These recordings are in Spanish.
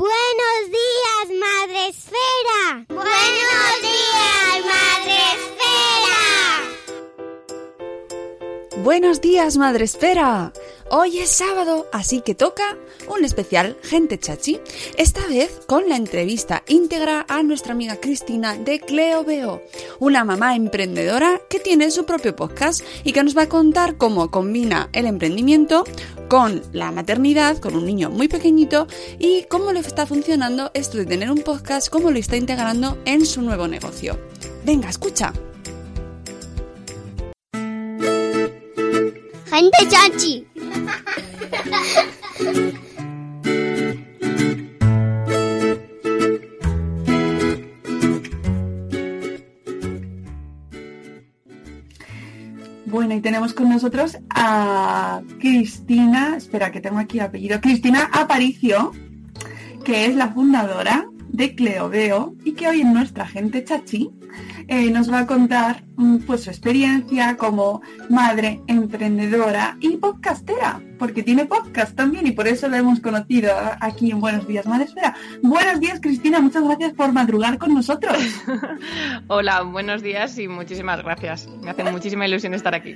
Buenos días, Madre Esfera. Buenos días, Madre Esfera. Buenos días, Madre Espera. Hoy es sábado, así que toca un especial Gente Chachi. Esta vez con la entrevista íntegra a nuestra amiga Cristina de Cleo Veo, una mamá emprendedora que tiene su propio podcast y que nos va a contar cómo combina el emprendimiento con la maternidad, con un niño muy pequeñito y cómo le está funcionando esto de tener un podcast, cómo lo está integrando en su nuevo negocio. Venga, escucha. Gente Chachi. Bueno, y tenemos con nosotros a Cristina, espera que tengo aquí el apellido, Cristina Aparicio, que es la fundadora de Cleoveo y que hoy en nuestra gente chachi eh, nos va a contar mm, pues su experiencia como madre emprendedora y podcastera, porque tiene podcast también y por eso la hemos conocido aquí en Buenos Días Madre Espera. Buenos días Cristina, muchas gracias por madrugar con nosotros. Hola, buenos días y muchísimas gracias. Me hace muchísima ilusión estar aquí.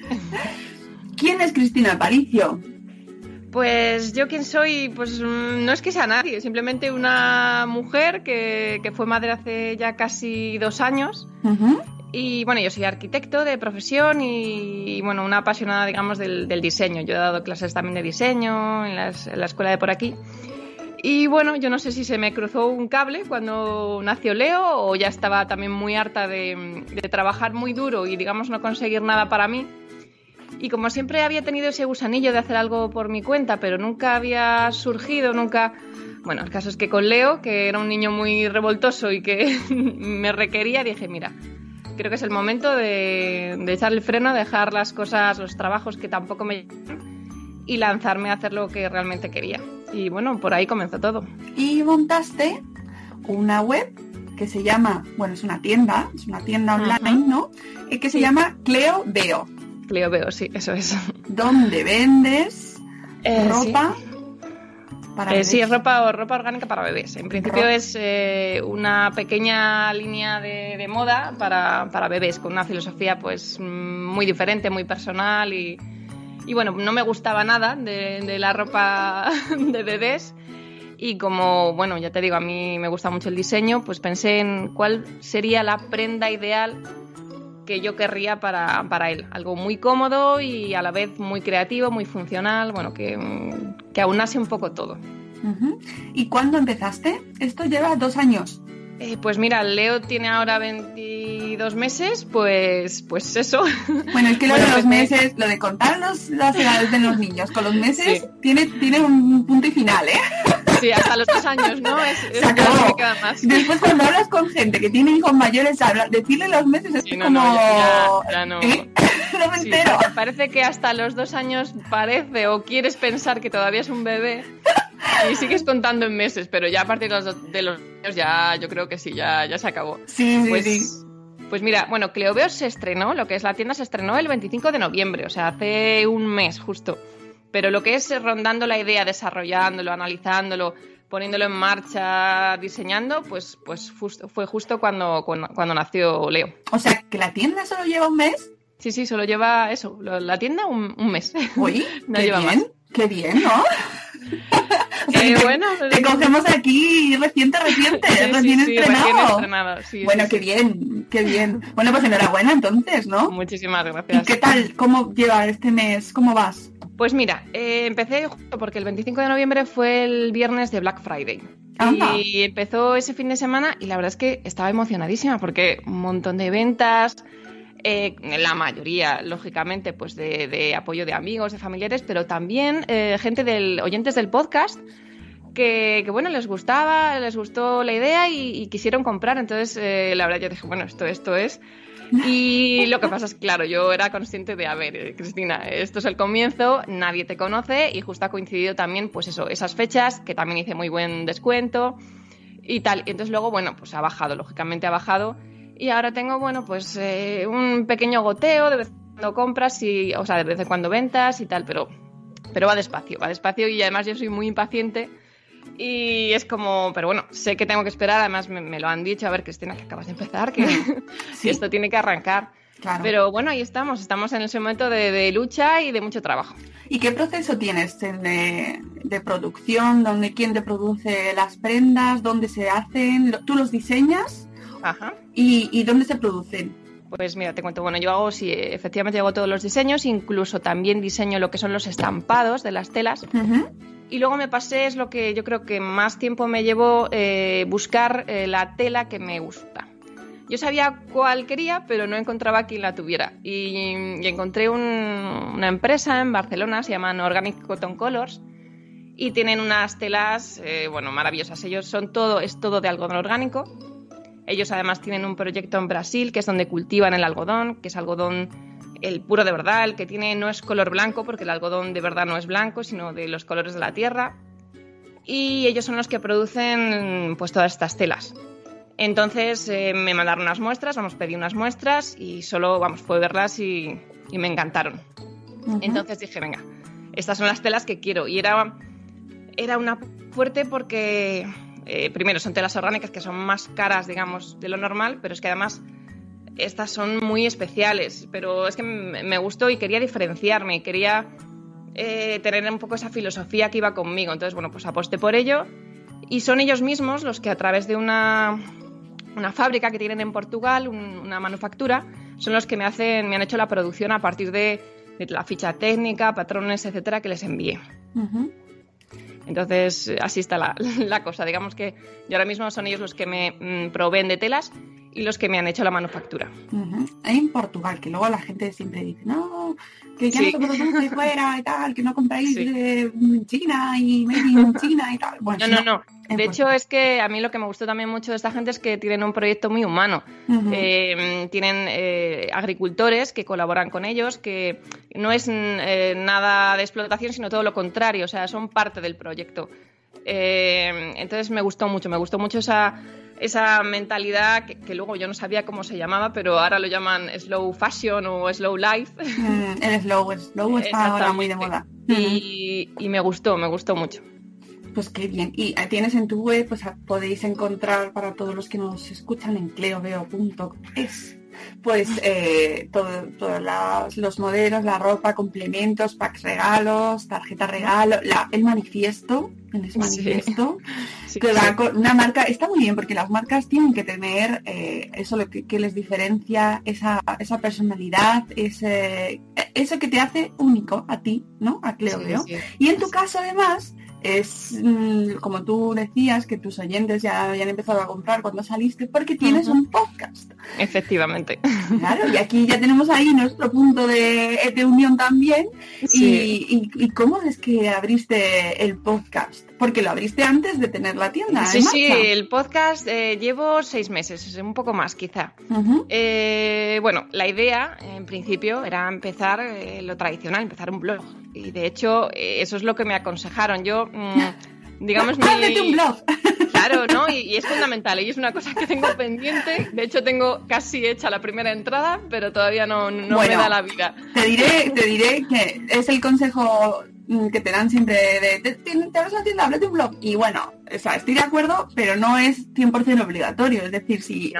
¿Quién es Cristina Aparicio? Pues yo quién soy, pues mm, no es que sea nadie, simplemente una mujer que, que fue madre hace ya casi dos años. Y bueno, yo soy arquitecto de profesión y, bueno, una apasionada, digamos, del, del, diseño. Yo he dado clases también de diseño en, las, en la escuela de por aquí. Y bueno, yo no sé si se me cruzó un cable cuando nació Leo o ya estaba también muy harta de, de trabajar muy duro y, digamos, no conseguir nada para mí. Y como siempre había tenido ese gusanillo de hacer algo por mi cuenta, pero nunca había surgido, nunca... Bueno, el caso es que con Leo, que era un niño muy revoltoso y que me requería, dije, mira, creo que es el momento de, de echar el freno, dejar las cosas, los trabajos que tampoco me y lanzarme a hacer lo que realmente quería. Y bueno, por ahí comenzó todo. Y montaste una web que se llama, bueno, es una tienda, es una tienda online, ¿no? Eh, que se llama Cleo Veo. Cleo Veo, sí, eso es. ¿Dónde vendes Eh, ropa para Eh, bebés? sí, es ropa, ropa orgánica para bebés. En principio Ropa. es eh, una pequeña línea de, de moda para, para bebés, con una filosofía pues mm, muy diferente, muy personal y, y bueno, no me gustaba nada de, de la ropa de bebés. Y como, bueno, ya te digo, a mí me gusta mucho el diseño, pues pensé en cuál sería la prenda ideal que yo querría para, para él. Algo muy cómodo y a la vez muy creativo, muy funcional, bueno, que, que aunase un poco todo. ¿Y cuándo empezaste? Esto lleva dos años. Eh, pues mira, Leo tiene ahora 22 meses, pues, pues eso. Bueno, es que lo Bueno, de los empecé- meses, lo de contar los- las edades de los niños con los meses, Sí. tiene, tiene un punto y final, ¿eh? Sí, hasta los dos años, ¿no? Es, es Se acabó. lo que me queda más. Después cuando hablas con gente que tiene hijos mayores, habla- decirle los meses es Sí, no, como... no, ya- ya no. ¿Eh? no me Sí, entero. parece que hasta los dos años parece o quieres pensar que todavía es un bebé y sigues contando en meses, pero ya a partir de los, de los años ya yo creo que sí, ya, ya se acabó. Sí, sí, Pues, sí. pues mira, bueno, Cleoveo se estrenó, lo que es la tienda se estrenó el 25 de noviembre, o sea, hace un mes justo. Pero lo que es rondando la idea, desarrollándolo, analizándolo, poniéndolo en marcha, diseñando, pues, pues justo- fue justo cuando, cuando, cuando nació Leo. O sea, que la tienda solo lleva un mes. Sí, sí, solo lleva eso, la tienda un, un mes. Oye, No qué lleva bien, más. qué bien, ¿no? Eh, bueno, te cogemos aquí reciente, reciente, Sí, recién sí, estrenado. recién estrenado, sí, bueno, qué bien, qué bien. Bueno, pues enhorabuena entonces, ¿no? Muchísimas ¿Y gracias. qué tal? ¿Cómo lleva este mes? ¿Cómo vas? Pues mira, eh, empecé justo porque el 25 de noviembre fue el viernes de Black Friday. Anda. Y empezó ese fin de semana y la verdad es que estaba emocionadísima porque un montón de ventas, eh, la mayoría, lógicamente, pues de, apoyo de amigos, de familiares, pero también eh, gente del oyentes del podcast que, bueno, les gustaba, les gustó la idea y, quisieron comprar. Entonces, eh, la verdad, yo dije, bueno, esto, esto es. Y lo que pasa es claro, yo era consciente de, a ver, Cristina, esto es el comienzo, nadie te conoce y justo ha coincidido también, pues eso, esas fechas, que también hice muy buen descuento y tal. Entonces luego, bueno, pues ha bajado, lógicamente ha bajado. Y ahora tengo, bueno, pues eh, un pequeño goteo de vez en cuando compras y, o sea, de vez en cuando ventas y tal, pero, pero va despacio, va despacio y además yo soy muy impaciente. Y es como, pero bueno, sé que tengo que esperar, además me, me lo han dicho, a ver Cristina, que acabas de empezar, que, que esto tiene que arrancar. Claro. Pero bueno, ahí estamos, estamos en ese momento de, de lucha y de mucho trabajo. ¿Y qué proceso tienes de, de producción? ¿Dónde, ¿Quién te produce las prendas? ¿Dónde se hacen? ¿Tú los diseñas? Ajá. ¿Y, y dónde se producen? Pues mira, te cuento, bueno, yo hago, sí, efectivamente hago todos los diseños, incluso también diseño lo que son los estampados de las telas. Y luego me pasé, es lo que yo creo que más tiempo me llevó eh, buscar eh, la tela que me gusta. Yo sabía cuál quería, pero no encontraba quien la tuviera. Y, y encontré un- una empresa en Barcelona, se llaman Organic Cotton Colors, y tienen unas telas, eh, bueno, maravillosas. Ellos son todo, es todo de algodón orgánico. Ellos además tienen un proyecto en Brasil, que es donde cultivan el algodón, que es algodón el puro de verdad, el que tiene no es color blanco, porque el algodón de verdad no es blanco, sino de los colores de la tierra. Y ellos son los que producen pues todas estas telas. Entonces eh, me mandaron unas muestras, vamos, pedí unas muestras y solo, vamos, fue verlas y, y me encantaron. Ujú. Entonces dije, venga, estas son las telas que quiero. Y era, era una fuerte porque, eh, primero, son telas orgánicas que son más caras, digamos, de lo normal, pero es que además estas son muy especiales. Pero es que me gustó y quería diferenciarme, quería eh, tener un poco esa filosofía que iba conmigo. Entonces, bueno, pues aposté por ello. Y son ellos mismos los que a través de una, fábrica que tienen en Portugal, un- una manufactura, son los que me hacen, me han hecho la producción a partir de, la ficha técnica, patrones, etcétera, que les envié. Ujú. Entonces, así está la, la cosa. Digamos que yo ahora mismo son ellos los que me mm, proveen de telas y los que me han hecho la manufactura. En Portugal, que luego la gente siempre dice, no, que ya Sí. no se produce fuera y tal, que no compráis Sí. de mm, China y in China y tal. Bueno, No, no, no. en De hecho, es que a mí lo que me gustó también mucho de esta gente es que tienen un proyecto muy humano. Eh, tienen eh, agricultores que colaboran con ellos, que no es eh, nada de explotación, sino todo lo contrario, o sea, son parte del proyecto. Eh, entonces me gustó mucho, me gustó mucho esa, esa mentalidad que, que luego yo no sabía cómo se llamaba, pero ahora lo llaman slow fashion o slow life. Mm, el slow, el slow está ahora muy de moda. Y, y me gustó, me gustó mucho. Pues qué bien. Y tienes en tu web, pues podéis encontrar para todos los que nos escuchan en cleoveo.es pues eh, todo- todos los modelos, la ropa, complementos, packs regalos, tarjeta regalo, la- el manifiesto, el manifiesto, Sí, que sí. va con una marca, está muy bien porque las marcas tienen que tener eh, eso lo que, que les diferencia, esa, esa personalidad, ese, eso que te hace único a ti, ¿no? A Cleo sí. Y en tu caso, además, es mm, como tú decías, que tus oyentes ya habían empezado a comprar cuando saliste, porque tienes un podcast. Efectivamente. Claro, y aquí ya tenemos ahí nuestro punto de, de unión también. Sí. Y, y- y cómo es que abriste el podcast? Porque lo abriste antes de tener la tienda. Sí, sí, el podcast eh, llevo seis meses, un poco más quizá. Eh, bueno, la idea en principio era empezar eh, lo tradicional, empezar un blog. Y de hecho, eh, eso es lo que me aconsejaron. Yo, digamos, mi- Ábrete un blog. Claro, ¿no? Y, y es fundamental. Y es una cosa que tengo pendiente. De hecho, tengo casi hecha la primera entrada, pero todavía no, no me da la vida. Te diré, te diré que es el consejo mm, que te dan siempre de, te, vas a la tienda, ábrete un blog. Y bueno, o sea, estoy de acuerdo, pero no es 100% obligatorio. Es decir, si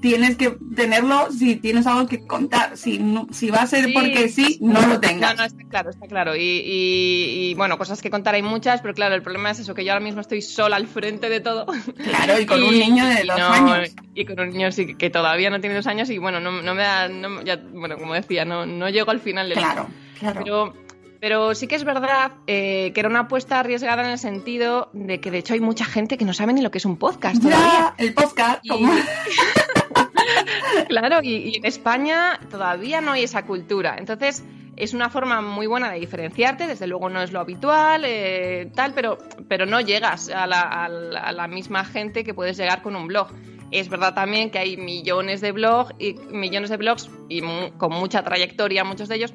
tienes que tenerlo, si tienes algo que contar, si, no- si va a ser Sí. porque sí, no lo tengas. No, no, está claro, está claro. Y, y- y, bueno, cosas que contar hay muchas, pero claro, el problema es eso, que yo ahora mismo estoy sola al frente de todo. Claro, y con un niño de dos años. Y con un niño sí, que todavía no tiene dos años y bueno, no, no me da, no- ya, bueno, como decía, no, no llego al final del Claro, claro. Pero, pero sí que es verdad eh, que era una apuesta arriesgada en el sentido de que de hecho hay mucha gente que no sabe ni lo que es un podcast todavía. Ya, el podcast, Y-. Claro, y, y en España todavía no hay esa cultura. Entonces, es una forma muy buena de diferenciarte, desde luego no es lo habitual, eh, tal, pero, pero no llegas a la, a la- a la misma gente que puedes llegar con un blog. Es verdad también que hay millones de blogs y millones de blogs y con mucha trayectoria, muchos de ellos,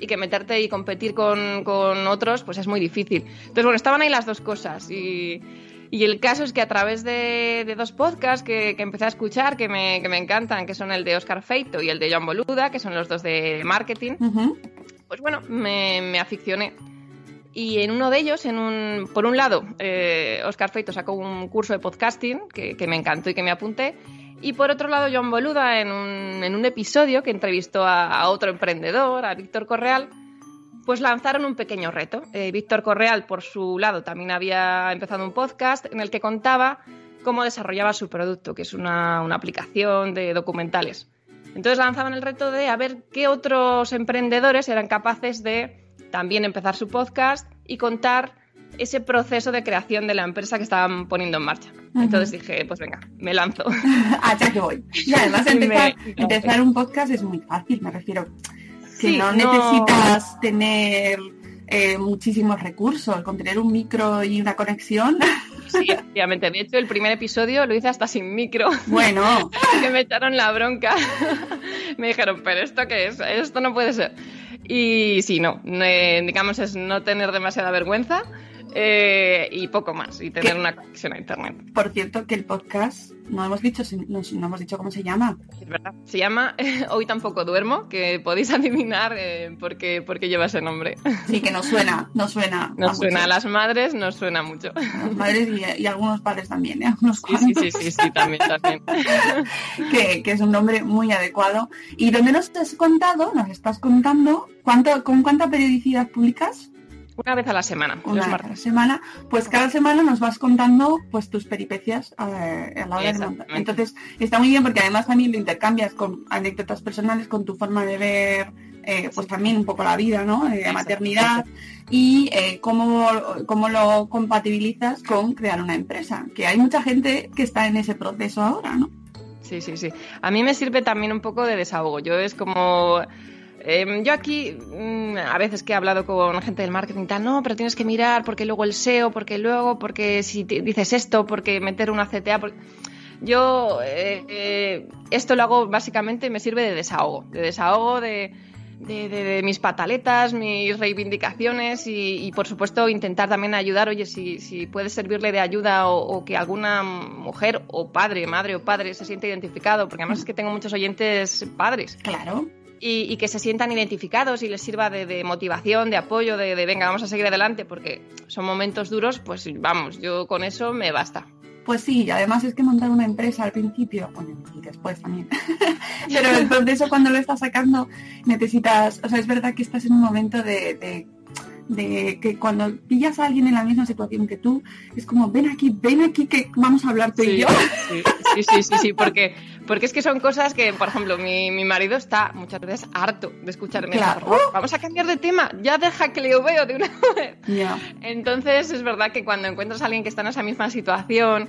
y que meterte y competir con, con otros, pues es muy difícil. Entonces, bueno, estaban ahí las dos cosas. Y, y el caso es que a través de, de dos podcasts que, que empecé a escuchar, que me, que me encantan, que son el de Oscar Feito y el de John Boluda, que son los dos de marketing, Ujú. pues bueno, me, me aficioné. Y en uno de ellos, en un, por un lado, eh, Oscar Feito sacó un curso de podcasting que, que me encantó y que me apunté. Y por otro lado, John Boluda, en un, episodio que entrevistó a, a otro emprendedor, a Víctor Correal, pues lanzaron un pequeño reto. Eh, Víctor Correal, por su lado, también había empezado un podcast en el que contaba cómo desarrollaba su producto, que es una, una aplicación de documentales. Entonces lanzaban el reto de a ver qué otros emprendedores eran capaces de también empezar su podcast y contar ese proceso de creación de la empresa que estaban poniendo en marcha. Entonces dije, pues venga, me lanzo. Allá que voy. Y además empezar, me- empezar un podcast es muy fácil, me refiero. Que Sí, no, no- necesitas tener eh, muchísimos recursos, con tener un micro y una conexión. Sí, efectivamente. De hecho, el primer episodio lo hice hasta sin micro. Bueno, que me echaron la bronca. me dijeron, pero ¿esto qué es? Esto no puede ser. Y sí, no, eh, digamos es no tener demasiada vergüenza eh, y poco más, y tener ¿Qué? una conexión a internet. por cierto, que el podcast, no hemos dicho, no, no hemos dicho cómo se llama. Es verdad. Se llama Hoy tampoco duermo, que podéis adivinar eh, por, qué, por qué lleva ese nombre. Sí, que nos suena, nos suena. Nos a suena a las madres, nos suena mucho. A las madres y, y a algunos padres también, ¿eh? A unos Sí, sí, sí, sí, sí, también, también. que, que es un nombre muy adecuado. ¿Y dónde nos has contado, nos estás contando, cuánto, con cuánta periodicidad publicas? Una vez a la semana, Una vez a la semana. Pues cada semana nos vas contando pues tus peripecias eh, a la hora de montar. Entonces está muy bien porque además también lo intercambias con anécdotas personales, con tu forma de ver eh, pues también un poco la vida, ¿no? Eh, Exacto. maternidad y eh, cómo, cómo lo compatibilizas con crear una empresa. Que hay mucha gente que está en ese proceso ahora, ¿no? Sí, sí, sí. A mí me sirve también un poco de desahogo. Yo es como... em, yo aquí, mm, a veces que he hablado con gente del marketing tal, no, pero tienes que mirar porque luego el SEO, porque luego, porque si dices esto, porque meter una CTA... porque- Yo eh, eh, esto lo hago básicamente, me sirve de desahogo, de desahogo de, de, mis pataletas, mis reivindicaciones y, y, por supuesto intentar también ayudar, oye, si, si puede servirle de ayuda o, o que alguna mujer o padre, madre o padre se siente identificado, porque además es que tengo muchos oyentes padres Claro. Y, y que se sientan identificados y les sirva de, motivación, de apoyo, de, venga, vamos a seguir adelante, porque son momentos duros, pues vamos, yo con eso me basta. Pues sí, y además es que montar una empresa al principio, bueno, y después también, pero el proceso cuando lo estás sacando necesitas, o sea, es verdad que estás en un momento de, de que cuando pillas a alguien en la misma situación que tú, es como, ven aquí, ven aquí que vamos a hablar tú y Sí, yo. sí, sí, sí, sí, sí, porque, porque es que son cosas que, por ejemplo, mi, mi marido está muchas veces harto de escucharme. Claro. "Por favor, Vamos a cambiar de tema, ya deja que le veo de una vez. Entonces es verdad que cuando encuentras a alguien que está en esa misma situación,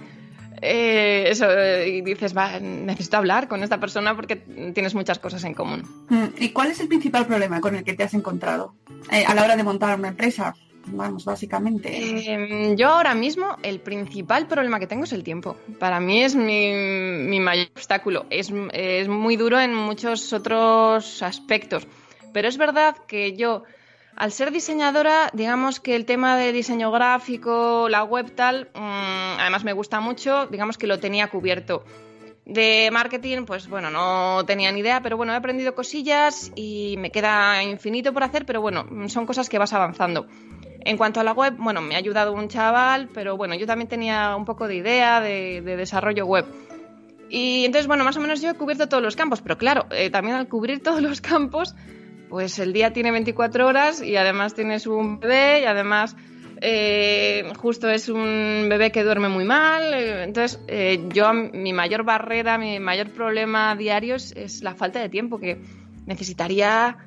eh, eso, eh, y dices, va, necesito hablar con esta persona porque tienes muchas cosas en común. Mm, ¿Y cuál es el principal problema con el que te has encontrado eh, a la hora de montar una empresa? Vamos, básicamente. Eh, yo ahora mismo el principal problema que tengo es el tiempo. Para mí es mi, mi mayor obstáculo. Es, es muy duro en muchos otros aspectos. Pero es verdad que yo, al ser diseñadora, digamos que el tema de diseño gráfico, la web tal, mm, además me gusta mucho, digamos que lo tenía cubierto. De marketing, pues bueno, no tenía ni idea, pero bueno, he aprendido cosillas y me queda infinito por hacer, pero bueno, son cosas que vas avanzando. En cuanto a la web, bueno, me ha ayudado un chaval, pero bueno, yo también tenía un poco de idea de, desarrollo web. Y entonces, bueno, más o menos yo he cubierto todos los campos, pero claro, eh, también al cubrir todos los campos, pues el día tiene 24 horas y además tienes un bebé y además eh, justo es un bebé que duerme muy mal. Eh, entonces, yo mi mayor barrera, mi mayor problema diario es, la falta de tiempo, que necesitaría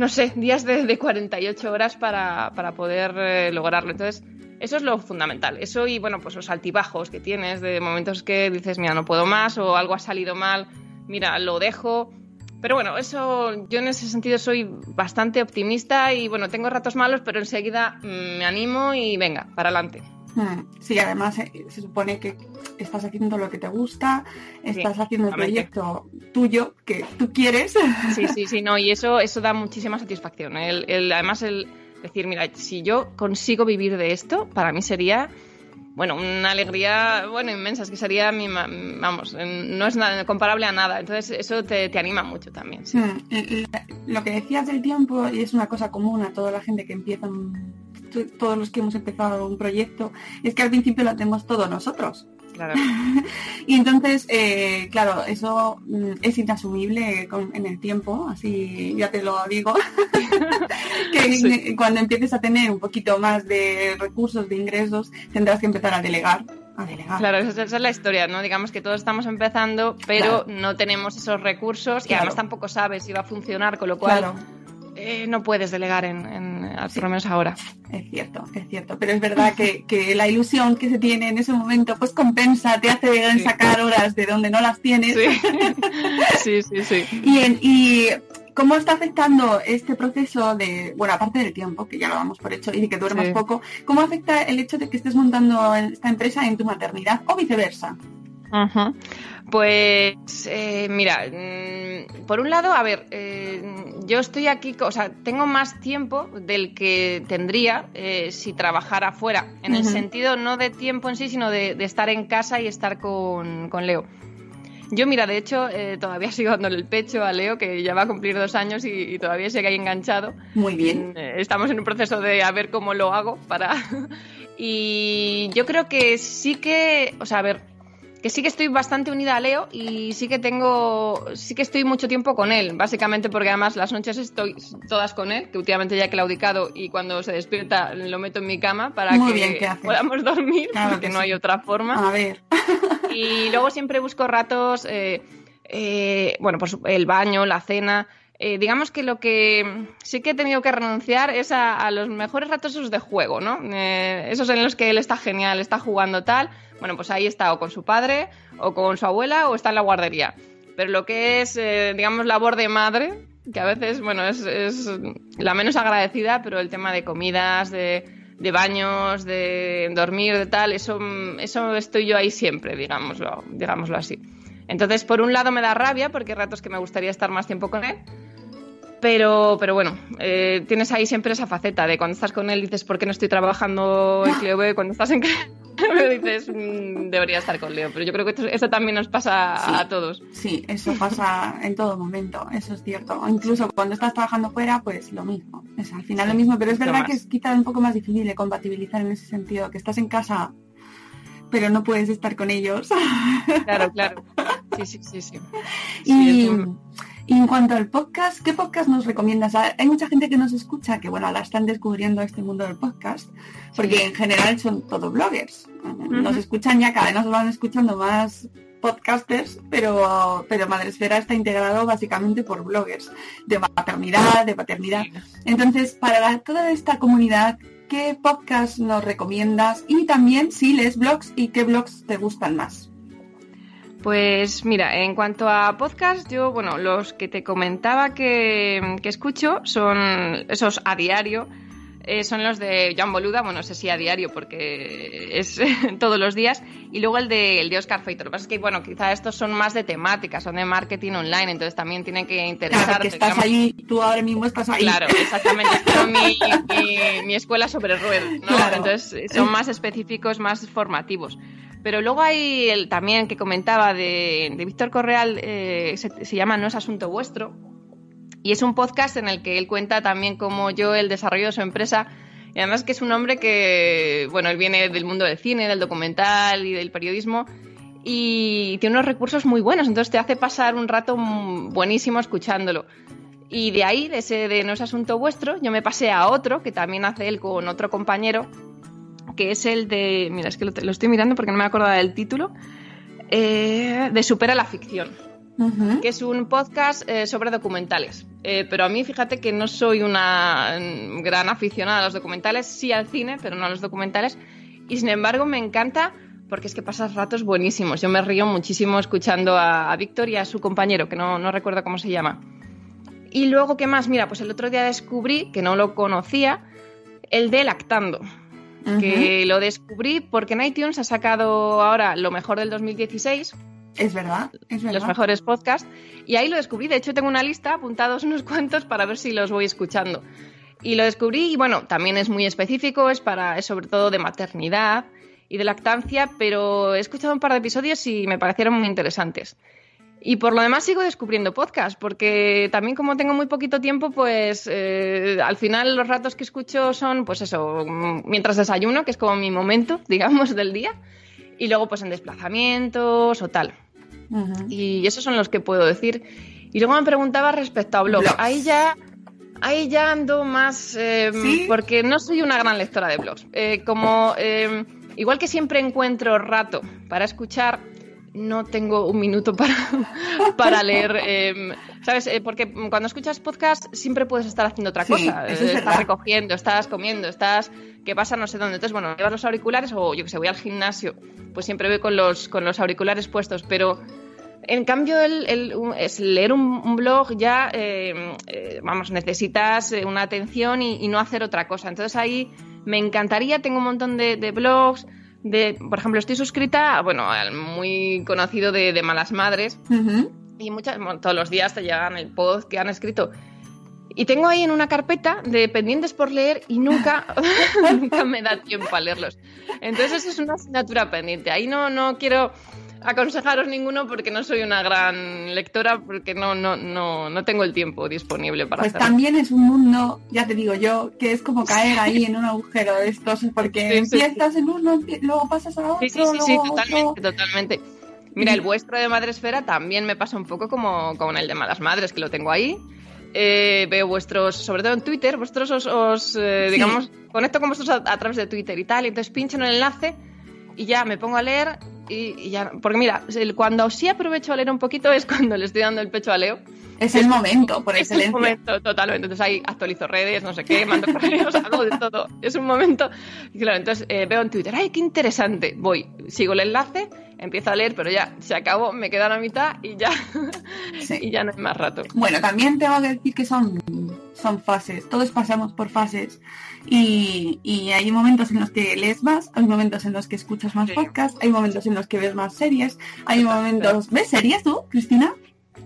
no sé, días de, 48 horas para, poder eh, lograrlo. Entonces, eso es lo fundamental. Eso y, bueno, pues los altibajos que tienes de momentos que dices, mira, no puedo más o algo ha salido mal, mira, lo dejo. Pero bueno, eso yo en ese sentido soy bastante optimista y bueno, tengo ratos malos, pero enseguida mm, me animo y venga, para adelante. Hmm. Sí, además eh, se supone que estás haciendo lo que te gusta, estás haciendo el proyecto tuyo que tú quieres. Sí, sí, sí, no, y eso, eso da muchísima satisfacción. El, además, el decir, mira, si yo consigo vivir de esto, para mí sería, bueno, una alegría, bueno, inmensa, es que sería mi, vamos, no es nada, comparable a nada. Entonces, eso te, anima mucho también. Hmm. Lo que decías del tiempo, y es una cosa común a toda la gente que empieza todos los que hemos empezado un proyecto, es que al principio lo hacemos todos nosotros. y entonces, eh, claro, eso mm, es inasumible en el tiempo, así ya te lo digo, que cuando empieces a tener un poquito más de recursos, de ingresos, tendrás que empezar a delegar. A delegar. Claro, esa, es la historia, ¿no? Digamos que todos estamos empezando, pero no tenemos esos recursos y además tampoco sabes si va a funcionar, con lo cual eh, no puedes delegar en, en por lo menos ahora. Es cierto, es cierto. Pero es verdad que, la ilusión que se tiene en ese momento pues compensa, te hace sacar horas de donde no las tienes. Sí, sí, sí. y, cómo está afectando este proceso de, bueno, aparte del tiempo, que ya lo damos por hecho, y de que duermas poco, ¿cómo afecta el hecho de que estés montando esta empresa en tu maternidad o viceversa? Pues eh, mira, mm, por un lado, a ver, eh, yo estoy aquí, o sea, tengo más tiempo del que tendría eh, si trabajara fuera, en el sentido no de tiempo en sí, sino de, estar en casa y estar con, Leo. Yo, mira, de hecho, todavía sigo dándole el pecho a Leo, que ya va a cumplir dos años y, y todavía sigue ahí enganchado. Muy bien. estamos en un proceso de a ver cómo lo hago para... y yo creo que sí que, o sea, a ver, que sí que estoy bastante unida a Leo y sí que tengo, sí que estoy mucho tiempo con él, básicamente porque además las noches estoy todas con él, que últimamente ya he claudicado y cuando se despierta lo meto en mi cama para que podamos dormir, porque no hay otra forma. A ver. y luego siempre busco ratos, eh, eh, bueno, pues el baño, la cena. Eh, digamos que lo que sí que he tenido que renunciar es a, los mejores ratos esos de juego, ¿no? esos en los que él está genial, está jugando tal bueno, pues ahí está o con su padre o con su abuela o está en la guardería. Pero lo que es, eh, digamos, labor de madre, que a veces, bueno, es, la menos agradecida, pero el tema de comidas, de, baños, de dormir, de tal, eso, eso estoy yo ahí siempre, digámoslo, digámoslo así. Entonces, por un lado me da rabia, porque hay ratos que me gustaría estar más tiempo con él, pero, pero bueno, eh, tienes ahí siempre esa faceta de cuando estás con él dices, ¿por qué no estoy trabajando en Cleo Cuando estás en dices, mm, debería estar con Leo. Pero yo creo que eso también nos pasa a todos. Sí, eso pasa en todo momento, eso es cierto. incluso cuando estás trabajando fuera, pues lo mismo. Es al final lo mismo, pero es verdad que es quizá un poco más difícil de compatibilizar en ese sentido, que estás en casa pero no puedes estar con ellos. Claro, claro. Sí, sí, sí, sí. y, y en cuanto al podcast, ¿qué podcast nos recomiendas? Hay mucha gente que nos escucha que, bueno, la están descubriendo este mundo del podcast, porque en general son todos bloggers. Nos escuchan ya, cada vez nos van escuchando más podcasters, pero, pero Madresfera está integrado básicamente por bloggers de maternidad, de paternidad. Entonces, para toda esta comunidad, ¿qué podcast nos recomiendas? Y también si lees blogs y qué blogs te gustan más. Pues mira, en cuanto a podcast, yo, bueno, los que te comentaba que, escucho son esos a diario, eh, son los de John Boluda, bueno, no sé si a diario porque es todos los días, y luego el de, el de Oscar Feito. Lo que pasa es que, bueno, quizá estos son más de temática, son de marketing online, entonces también tienen que interesar. Claro, que estás ahí, tú ahora mismo estás ahí. Claro, exactamente, es mi, mi, escuela sobre ruedas, ¿no? Entonces son más específicos, más formativos. Pero luego hay el también que comentaba de, Víctor Correal, eh, se, llama No es asunto vuestro, y es un podcast en el que él cuenta también cómo yo el desarrollo de su empresa Y además que es un hombre que, bueno, él viene del mundo del cine, del documental y del periodismo y tiene unos recursos muy buenos, entonces te hace pasar un rato buenísimo escuchándolo. Y de ahí, de ese de No es asunto vuestro, yo me pasé a otro que también hace él con otro compañero, que es el de. Mira, es que lo, estoy mirando porque no me acuerdo del título. Eh, de Supera la ficción. que es un podcast eh, sobre documentales. Eh, pero a mí, fíjate que no soy una gran aficionada a los documentales, sí al cine, pero no a los documentales. Y sin embargo, me encanta porque es que pasas ratos buenísimos. Yo me río muchísimo escuchando a, Víctor y a su compañero, que no, no recuerdo cómo se llama. Y luego, ¿qué más? Mira, pues el otro día descubrí, que no lo conocía, el de Lactando. Que lo descubrí porque en iTunes ha sacado ahora lo mejor del 2016. Es verdad, es verdad. Los mejores podcasts. Y ahí lo descubrí. De hecho, tengo una lista, apuntados unos cuantos, para ver si los voy escuchando. Y lo descubrí y bueno, también es muy específico, es para, es sobre todo de maternidad y de lactancia, pero he escuchado un par de episodios y me parecieron muy interesantes. Y por lo demás sigo descubriendo podcast, porque también como tengo muy poquito tiempo, pues eh, al final los ratos que escucho son, pues eso, mientras desayuno, que es como mi momento, digamos, del día, y luego pues en desplazamientos o tal. Y esos son los que puedo decir. Y luego me preguntaba respecto a blogs. Ahí ya, ahí ya ando más, eh, porque no soy una gran lectora de blogs. Eh, como igual que siempre encuentro rato para escuchar no tengo un minuto para, para leer, em, ¿sabes? Eh, porque cuando escuchas podcast siempre puedes estar haciendo otra cosa. estás recogiendo, estás comiendo, estás... ¿Qué pasa? No sé dónde. Entonces, bueno, llevas los auriculares o yo que sé, voy al gimnasio, pues siempre voy con los, con los auriculares puestos, pero... En cambio, el, es leer un, blog ya, em, eh, vamos, necesitas eh, una atención y, no hacer otra cosa. Entonces ahí me encantaría, tengo un montón de blogs, de, por ejemplo, estoy suscrita, bueno, al muy conocido de, Malas Madres. Y muchas, todos los días te llegan el post que han escrito. Y tengo ahí en una carpeta de pendientes por leer y nunca, nunca me da tiempo a leerlos. Entonces, eso es una asignatura pendiente. Ahí no, no quiero aconsejaros ninguno porque no soy una gran lectora, porque no, no, no, no tengo el tiempo disponible para Pues también es un mundo, ya te digo yo, que es como caer ahí en un agujero de estos, porque empiezas en uno, luego pasas a otro. Sí, sí, sí, totalmente, totalmente. Mira, el vuestro de Madresfera también me pasa un poco como con el de Malas Madres, que lo tengo ahí. Eh, veo vuestros, sobre todo en Twitter, vuestros os, eh, digamos, conecto con vosotros a, través de Twitter y tal, y entonces pincho en el enlace y ya me pongo a leer y, ya, porque mira, cuando sí aprovecho a leer un poquito es cuando le estoy dando el pecho a Leo. Es el momento, por excelencia. Es el momento, totalmente. Entonces ahí actualizo redes, no sé qué, mando correos, hago de todo. Es un momento. Y claro, entonces eh, veo en Twitter, ¡ay, qué interesante! Voy, sigo el enlace, empiezo a leer, pero ya se acabó, me queda la mitad y ya, y ya no hay más rato. Bueno, también tengo que decir que son, son fases, todos pasamos por fases. Y, hay momentos en los que lees más, hay momentos en los que escuchas más podcasts, hay momentos en los que ves más series, hay momentos... ¿Ves series tú, Cristina?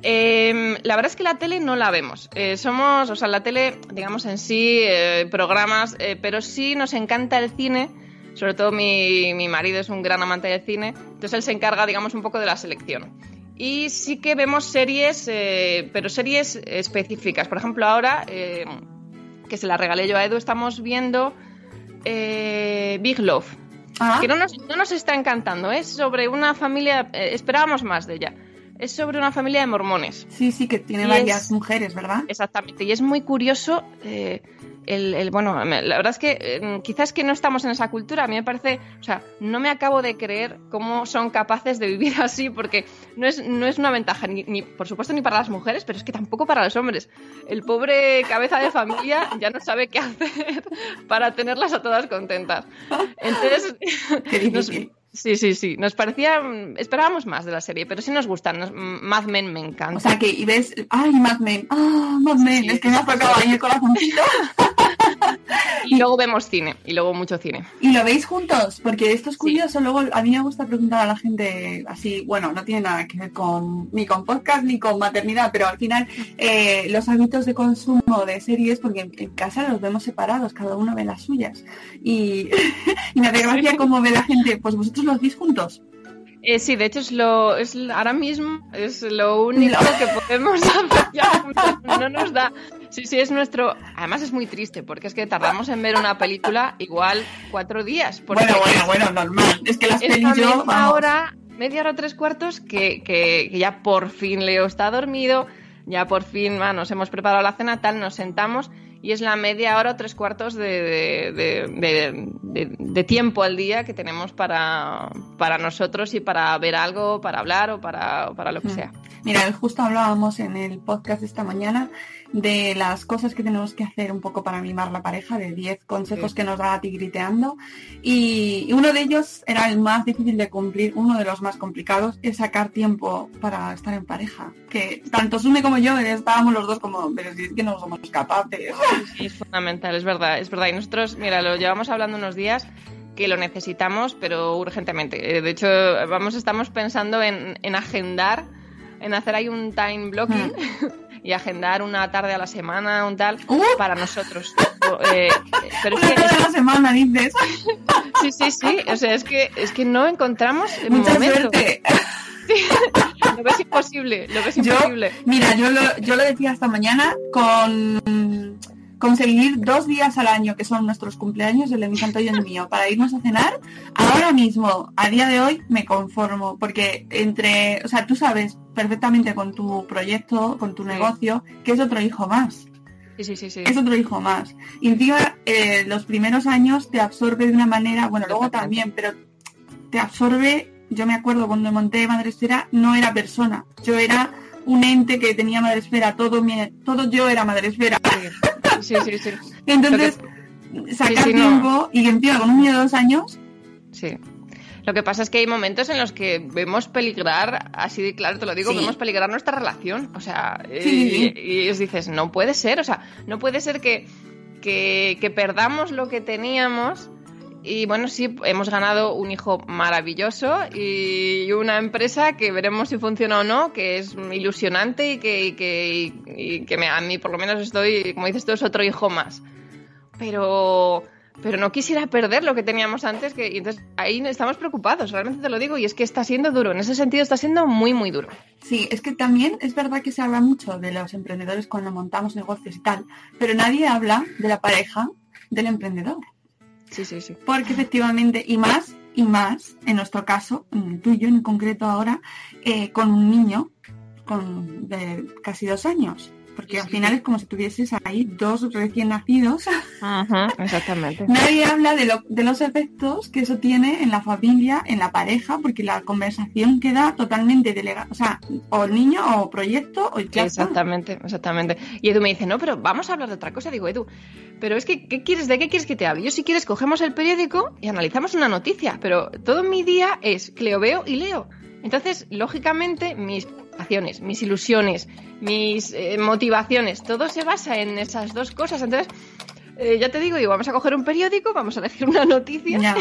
Em, la verdad es que la tele no la vemos. Eh, somos, o sea, la tele, digamos en sí, eh, programas, eh, pero sí nos encanta el cine. Sobre todo mi, mi, marido es un gran amante del cine, entonces él se encarga, digamos, un poco de la selección. Y sí que vemos series, pero series específicas. Por ejemplo, ahora que se la regalé yo a Edu, estamos viendo eh, Big Love. Ah. Que no nos, no nos, está encantando, es sobre una familia, eh, esperábamos más de ella. Es sobre una familia de mormones. Sí, sí, que tiene varias mujeres, ¿verdad? Exactamente, y es muy curioso eh, el, bueno, la verdad es que eh, quizás que no estamos en esa cultura. A mí me parece, o sea, no me acabo de creer cómo son capaces de vivir así, porque no es, no es una ventaja, ni, por supuesto, ni para las mujeres, pero es que tampoco para los hombres. El pobre cabeza de familia ya no sabe qué hacer para tenerlas a todas contentas. Entonces, Sí, sí, sí. Nos parecía. Esperábamos más de la serie, pero sí nos gustan. Mad Men me encanta. O sea que, y ves. ¡Ay, Mad Men! ¡Ah, Mad Men! es que me ha tocado ahí el corazoncito. Y luego vemos cine, y luego mucho cine. ¿Y lo veis juntos? Porque esto es curioso. Luego, a mí me gusta preguntar a la gente así. Bueno, no tiene nada que ver con ni con podcast ni con maternidad, pero al final eh, los hábitos de consumo de series, porque en, casa los vemos separados, cada uno ve las suyas. Y, y me hace gracia cómo ve la gente. Pues vosotros los veis juntos? Eh, sí, de hecho es lo es ahora mismo es lo único que podemos hacer ya No nos da. Sí, sí, es nuestro. Además es muy triste porque es que tardamos en ver una película igual cuatro días. Bueno, bueno, bueno, normal. Es que las películas. Media hora, media hora, tres cuartos, que, que, que, ya por fin Leo está dormido, ya por fin nos hemos preparado la cena, tal, nos sentamos y es la media hora o tres cuartos de, de, de, tiempo al día que tenemos para, para, nosotros y para ver algo, para hablar o para, para lo que sea. Mira, justo hablábamos en el podcast esta mañana de las cosas que tenemos que hacer un poco para mimar la pareja, de 10 consejos sí. que nos da a ti griteando. Y uno de ellos era el más difícil de cumplir, uno de los más complicados, es sacar tiempo para estar en pareja. Que tanto Sune como yo estábamos los dos como, pero si es que no somos capaces. Sí, es fundamental, es verdad, es verdad. Y nosotros, mira, lo llevamos hablando unos días que lo necesitamos, pero urgentemente. De hecho, vamos, estamos pensando en, en agendar, en hacer ahí un time blocking. Mm y agendar una tarde a la semana, un tal, uh. para nosotros. Eh, pero es que es... a la semana, dices. sí, sí, sí. O sea, es que, es que no encontramos el Mucha momento. Suerte. lo ves imposible, lo ves imposible. Yo, mira, yo lo, yo lo decía esta mañana con conseguir dos días al año, que son nuestros cumpleaños, el de mi santo y el mío, para irnos a cenar, ahora mismo, a día de hoy, me conformo, porque entre, o sea, tú sabes perfectamente con tu proyecto, con tu negocio, que es otro hijo más. Sí, sí, sí. Es otro hijo más. Y encima, eh, los primeros años te absorbe de una manera, bueno, luego también, pero te absorbe, yo me acuerdo cuando monté Madresfera, no era persona, yo era un ente que tenía Madresfera, todo, mi, todo yo era Madresfera. Sí, sí, sí. Entonces, que... sacar tiempo no. y encima con un niño de dos años. Sí. Lo que pasa es que hay momentos en los que vemos peligrar, así de claro te lo digo, sí. vemos peligrar nuestra relación. O sea, sí. y, y, os dices, no puede ser, o sea, no puede ser que, que, que perdamos lo que teníamos. Y bueno, sí, hemos ganado un hijo maravilloso y una empresa que veremos si funciona o no, que es ilusionante y que, que, que me, a mí por lo menos estoy, como dices tú, es otro hijo más. Pero, pero no quisiera perder lo que teníamos antes, que entonces ahí estamos preocupados, realmente te lo digo, y es que está siendo duro, en ese sentido está siendo muy, muy duro. Sí, es que también es verdad que se habla mucho de los emprendedores cuando montamos negocios y tal, pero nadie habla de la pareja del emprendedor. Sí, sí, sí. Porque efectivamente, y más, y más, en nuestro caso, tú y yo en concreto ahora, eh, con un niño con de casi dos años. Porque al final es como si tuvieses ahí dos recién nacidos. Ajá, exactamente. Nadie habla de, lo, de, los efectos que eso tiene en la familia, en la pareja, porque la conversación queda totalmente delegada. O sea, o el niño, o proyecto, o el Exactamente, exactamente. Y Edu me dice, no, pero vamos a hablar de otra cosa. Digo, Edu, pero es que, ¿qué quieres? ¿De qué quieres que te hable? Yo si quieres cogemos el periódico y analizamos una noticia, pero todo mi día es que leo, veo y leo. Entonces, lógicamente, mis acciones, mis ilusiones, mis eh, motivaciones, todo se basa en esas dos cosas. Entonces, eh, ya te digo, digo, vamos a coger un periódico, vamos a elegir una noticia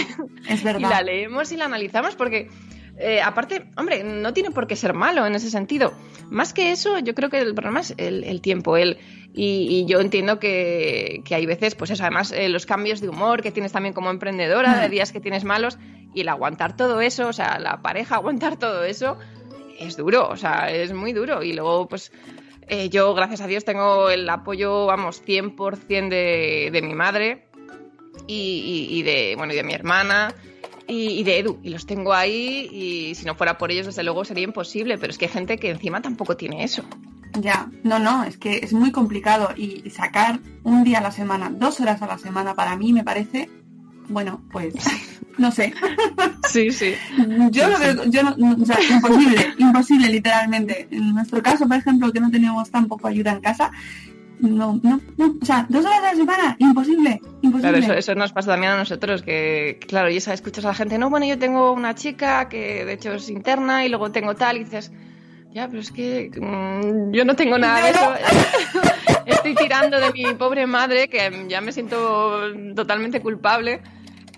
es verdad. y la leemos y la analizamos porque eh, aparte, hombre, no tiene por qué ser malo en ese sentido. Más que eso, yo creo que el problema es el, el tiempo. El, y, y, yo entiendo que, que, hay veces, pues eso, además, eh, los cambios de humor que tienes también como emprendedora, de días que tienes malos, y el aguantar todo eso, o sea, la pareja aguantar todo eso, es duro, o sea, es muy duro. Y luego, pues, eh, yo, gracias a Dios, tengo el apoyo, vamos, 100% de, de mi madre y, de, bueno, y de mi hermana y, y, de Edu. Y los tengo ahí y si no fuera por ellos, desde luego, sería imposible. Pero es que hay gente que encima tampoco tiene eso. Ya, no, no, es que es muy complicado y sacar un día a la semana, dos horas a la semana, para mí me parece, bueno, pues, no sé. Sí, sí. Yo sí, lo veo, yo no, o sea, imposible, imposible, literalmente. En nuestro caso, por ejemplo, que no teníamos tampoco ayuda en casa, no, no, no, o sea, dos horas a la semana, imposible, imposible. Claro, eso, eso nos pasa también a nosotros, que, claro, y esa escuchas a la gente, no, bueno, yo tengo una chica que de hecho es interna y luego tengo tal, y dices, ya, pero es que mmm, yo no tengo nada de eso. Estoy tirando de mi pobre madre, que ya me siento totalmente culpable.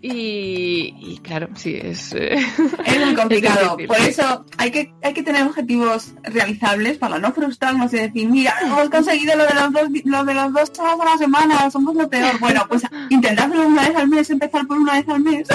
Y, y, claro, sí, es... Eh, es muy complicado. Es Por eso hay que, hay que tener objetivos realizables para no frustrarnos y decir, mira, hemos conseguido lo de los dos, lo de los dos a la semana, somos lo peor. Bueno, pues intentad una vez al mes, empezar por una vez al mes.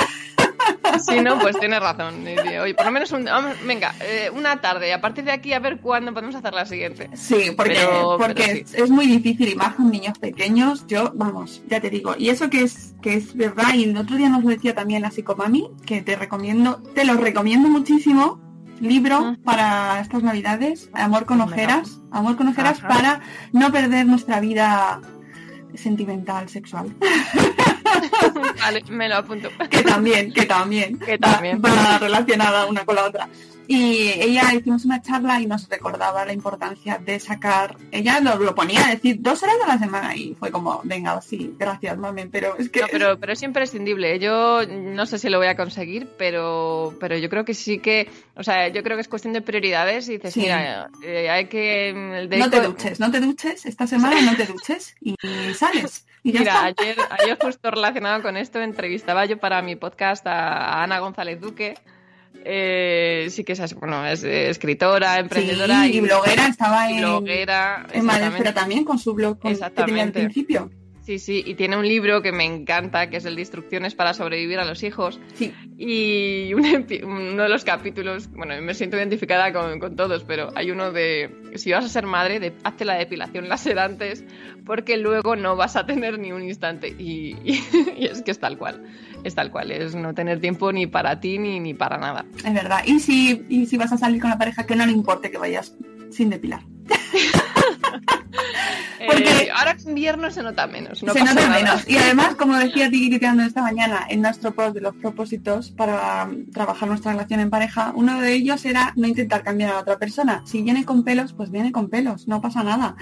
Si no, pues tienes razón. Oye, por lo menos un, vamos, venga, eh, una tarde. A partir de aquí a ver cuándo podemos hacer la siguiente. Sí, porque, Pero- porque pero sí. es, es muy difícil y más con niños pequeños. Yo, vamos, ya te digo. Y eso que es que es verdad, y el otro día nos lo decía también la psicomami, que te recomiendo, te lo recomiendo muchísimo. Libro Mm. para estas navidades, Amor con ojeras, Amor con ojeras Ajá. para no perder nuestra vida sentimental, sexual. Vale, me lo apunto. que también, que también, Que va- también. va, relacionada una con la otra. Y ella hicimos una charla y nos recordaba la importancia de sacar, ella nos lo ponía a decir dos horas a la semana y fue como, venga, sí, gracias, mami, pero es que No, pero, pero es imprescindible. Yo no sé si lo voy a conseguir, pero, pero yo creo que sí que, o sea, yo creo que es cuestión de prioridades y dices, Sí. mira, eh, hay que... el no te duches, no te duches, esta semana no te duches y sales. Y ya Mira, está. ayer, ayer justo relacionado con esto entrevistaba yo para mi podcast a Ana González Duque. Eh, sí que es, bueno, es eh, escritora, emprendedora Sí, y bloguera, estaba y en, bloguera, en Madresfera exactamente. también con su blog con- que tenía al principio. Sí, sí, y tiene un libro que me encanta, que es el de instrucciones para sobrevivir a los hijos. Sí. Y un uno de los capítulos, bueno, me siento identificada con, con todos, pero hay uno de, si vas a ser madre, de, hazte la depilación láser antes, porque luego no vas a tener ni un instante. Y, y- y es que es tal cual, es tal cual, es no tener tiempo ni para ti ni, ni para nada. Es verdad. Y si, y si vas a salir con la pareja, que no le importe que vayas sin depilar. Porque- Eh, ahora en invierno se nota menos, no se nota nada. menos. Y además, como decía Tiki esta mañana en nuestro post de los propósitos para trabajar nuestra relación en pareja, uno de ellos era no intentar cambiar a la otra persona. Si viene con pelos, pues viene con pelos, no pasa nada.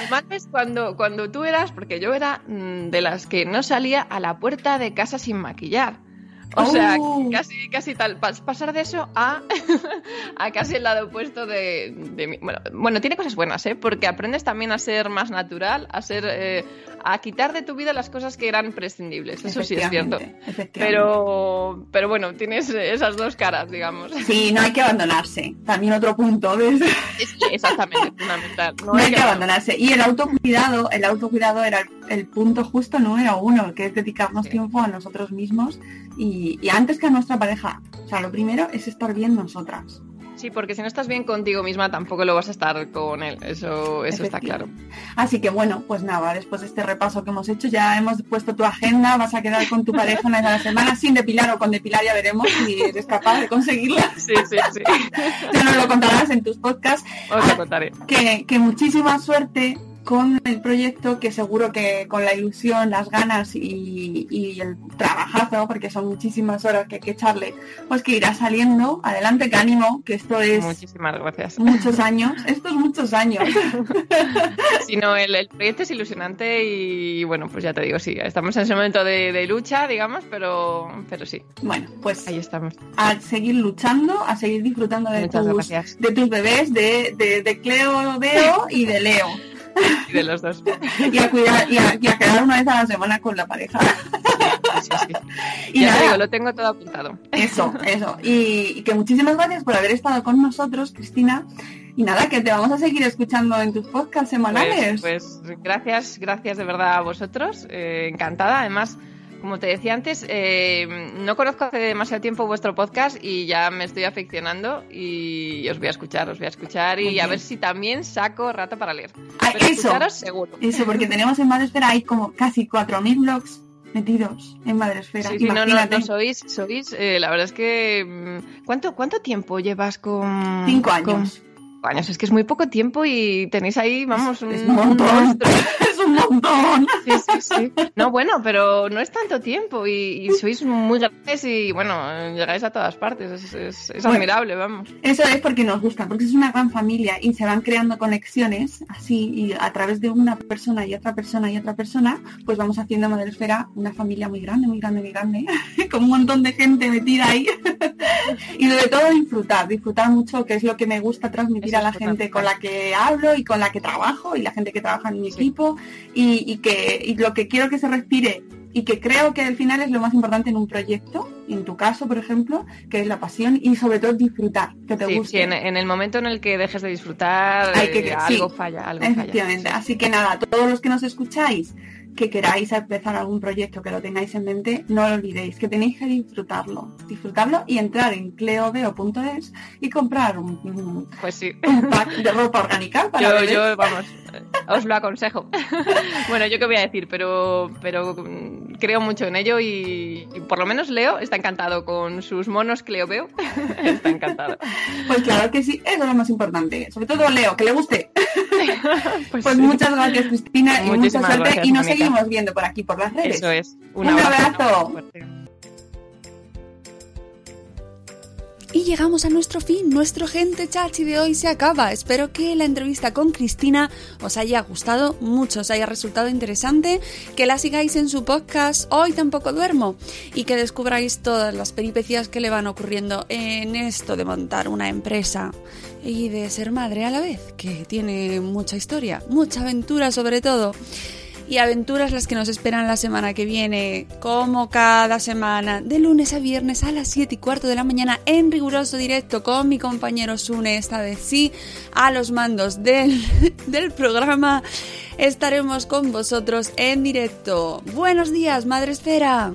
Además, es cuando, cuando tú eras, porque yo era mm, de las que no salía a la puerta de casa sin maquillar. O sea, Oh. casi, casi tal. pas- Pasar de eso a, a casi el lado opuesto de, de mí. Bueno, bueno, tiene cosas buenas, ¿eh? Porque aprendes también a ser más natural, a ser. eh, a quitar de tu vida las cosas que eran prescindibles. Eso sí es cierto. Pero, pero bueno, tienes esas dos caras, digamos. Sí, no hay que abandonarse. También otro punto de Es exactamente fundamental. No, no hay que abandonarse. Y el autocuidado, el autocuidado era el, el punto justo número uno, que es dedicarnos Sí. tiempo a nosotros mismos y, y antes que a nuestra pareja. O sea, lo primero es estar bien nosotras. Sí, porque si no estás bien contigo misma, tampoco lo vas a estar con él. Eso, eso está claro. Así que bueno, pues nada, después de este repaso que hemos hecho, ya hemos puesto tu agenda, vas a quedar con tu pareja una vez a la semana sin depilar o con depilar, ya veremos si eres capaz de conseguirla. Sí, sí, sí. Ya nos lo contarás en tus podcasts. Os lo contaré. Que, que muchísima suerte con el proyecto, que seguro que con la ilusión, las ganas y, y el trabajazo, porque son muchísimas horas que hay que echarle, pues que irá saliendo. Adelante, que ánimo, que esto es Muchísimas gracias. muchos años, estos muchos años. Si no, el, el proyecto es ilusionante y bueno, pues ya te digo, sí, estamos en ese momento de, de lucha, digamos, pero, pero sí, Bueno, pues ahí estamos. a seguir luchando, a seguir disfrutando de, Muchas tus, gracias. de tus bebés, de, de, de Cleo Veo y de Leo. Y de los dos. Y a cuidar, y a, y a quedar una vez a la semana con la pareja. Sí, sí. Y ya te digo, lo tengo todo apuntado. eso, eso. Y, y que muchísimas gracias por haber estado con nosotros, Cristina. Y nada, que te vamos a seguir escuchando en tus podcasts semanales. Pues, pues gracias, gracias de verdad a vosotros. eh, encantada. Además, como te decía antes, eh, no conozco hace demasiado tiempo vuestro podcast y ya me estoy aficionando y os voy a escuchar, os voy a escuchar y a ver si también saco rato para leer. Ah, Pero eso. seguro. Eso, porque tenemos en Madresfera hay como casi 4.000 blogs metidos en Madresfera. Sí, sí, no, no, no sois, sois, eh, la verdad es que mm, ¿cuánto, cuánto tiempo llevas con Cinco con- años. cinco años? Es que es muy poco tiempo y tenéis ahí, vamos, un, Es un monstruo. un montón. Sí, sí, sí. No, bueno, pero no es tanto tiempo y, y sois muy grandes y bueno, llegáis a todas partes. Es, es- es Bueno. admirable, vamos. Eso es porque nos gusta, porque es una gran familia y se van creando conexiones así y a través de una persona y otra persona y otra persona, pues vamos haciendo Madresfera una familia muy grande, muy grande, muy grande, con un montón de gente metida ahí. y sobre todo disfrutar, disfrutar mucho, que es lo que me gusta transmitir Eso a la gente con la que hablo y con la que trabajo y la gente que trabaja en mi Sí. Y, y que y lo que quiero que se respire y que creo que al final es lo más importante en un proyecto, en tu caso, por ejemplo, que es la pasión y sobre todo disfrutar, que te Sí, guste. sí, en, en el momento en el que dejes de disfrutar, Hay que- eh, sí. algo falla, algo Efectivamente. falla. Así que nada, todos los que nos escucháis, que queráis empezar algún proyecto, que lo tengáis en mente, no lo olvidéis, que tenéis que disfrutarlo. Disfrutarlo y entrar en cleoveo.es y comprar un, pues sí. pack de ropa orgánica para yo, yo, vamos, os lo aconsejo. bueno, yo qué voy a decir, pero, pero mm, creo mucho en ello y, por lo menos Leo está encantado con sus monos que Leo veo. está encantado. Pues claro que sí, eso es lo más importante. Sobre todo Leo, que le guste. pues, pues muchas gracias Cristina y mucha suerte y nos seguimos viendo por aquí por las redes. Eso es. Un, abrazo. Y llegamos a nuestro fin, nuestro gente chachi de hoy se acaba. Espero que la entrevista con Cristina os haya gustado mucho, os haya resultado interesante, que la sigáis en su podcast Hoy tampoco duermo y que descubráis todas las peripecias que le van ocurriendo en esto de montar una empresa y de ser madre a la vez, que tiene mucha historia, mucha aventura sobre todo y aventuras las que nos esperan la semana que viene, como cada semana, de lunes a viernes a las 7 y cuarto de la mañana en riguroso directo con mi compañero Sune, esta vez sí, a los mandos del, del programa. Estaremos con vosotros en directo. Buenos días, Madre Esfera.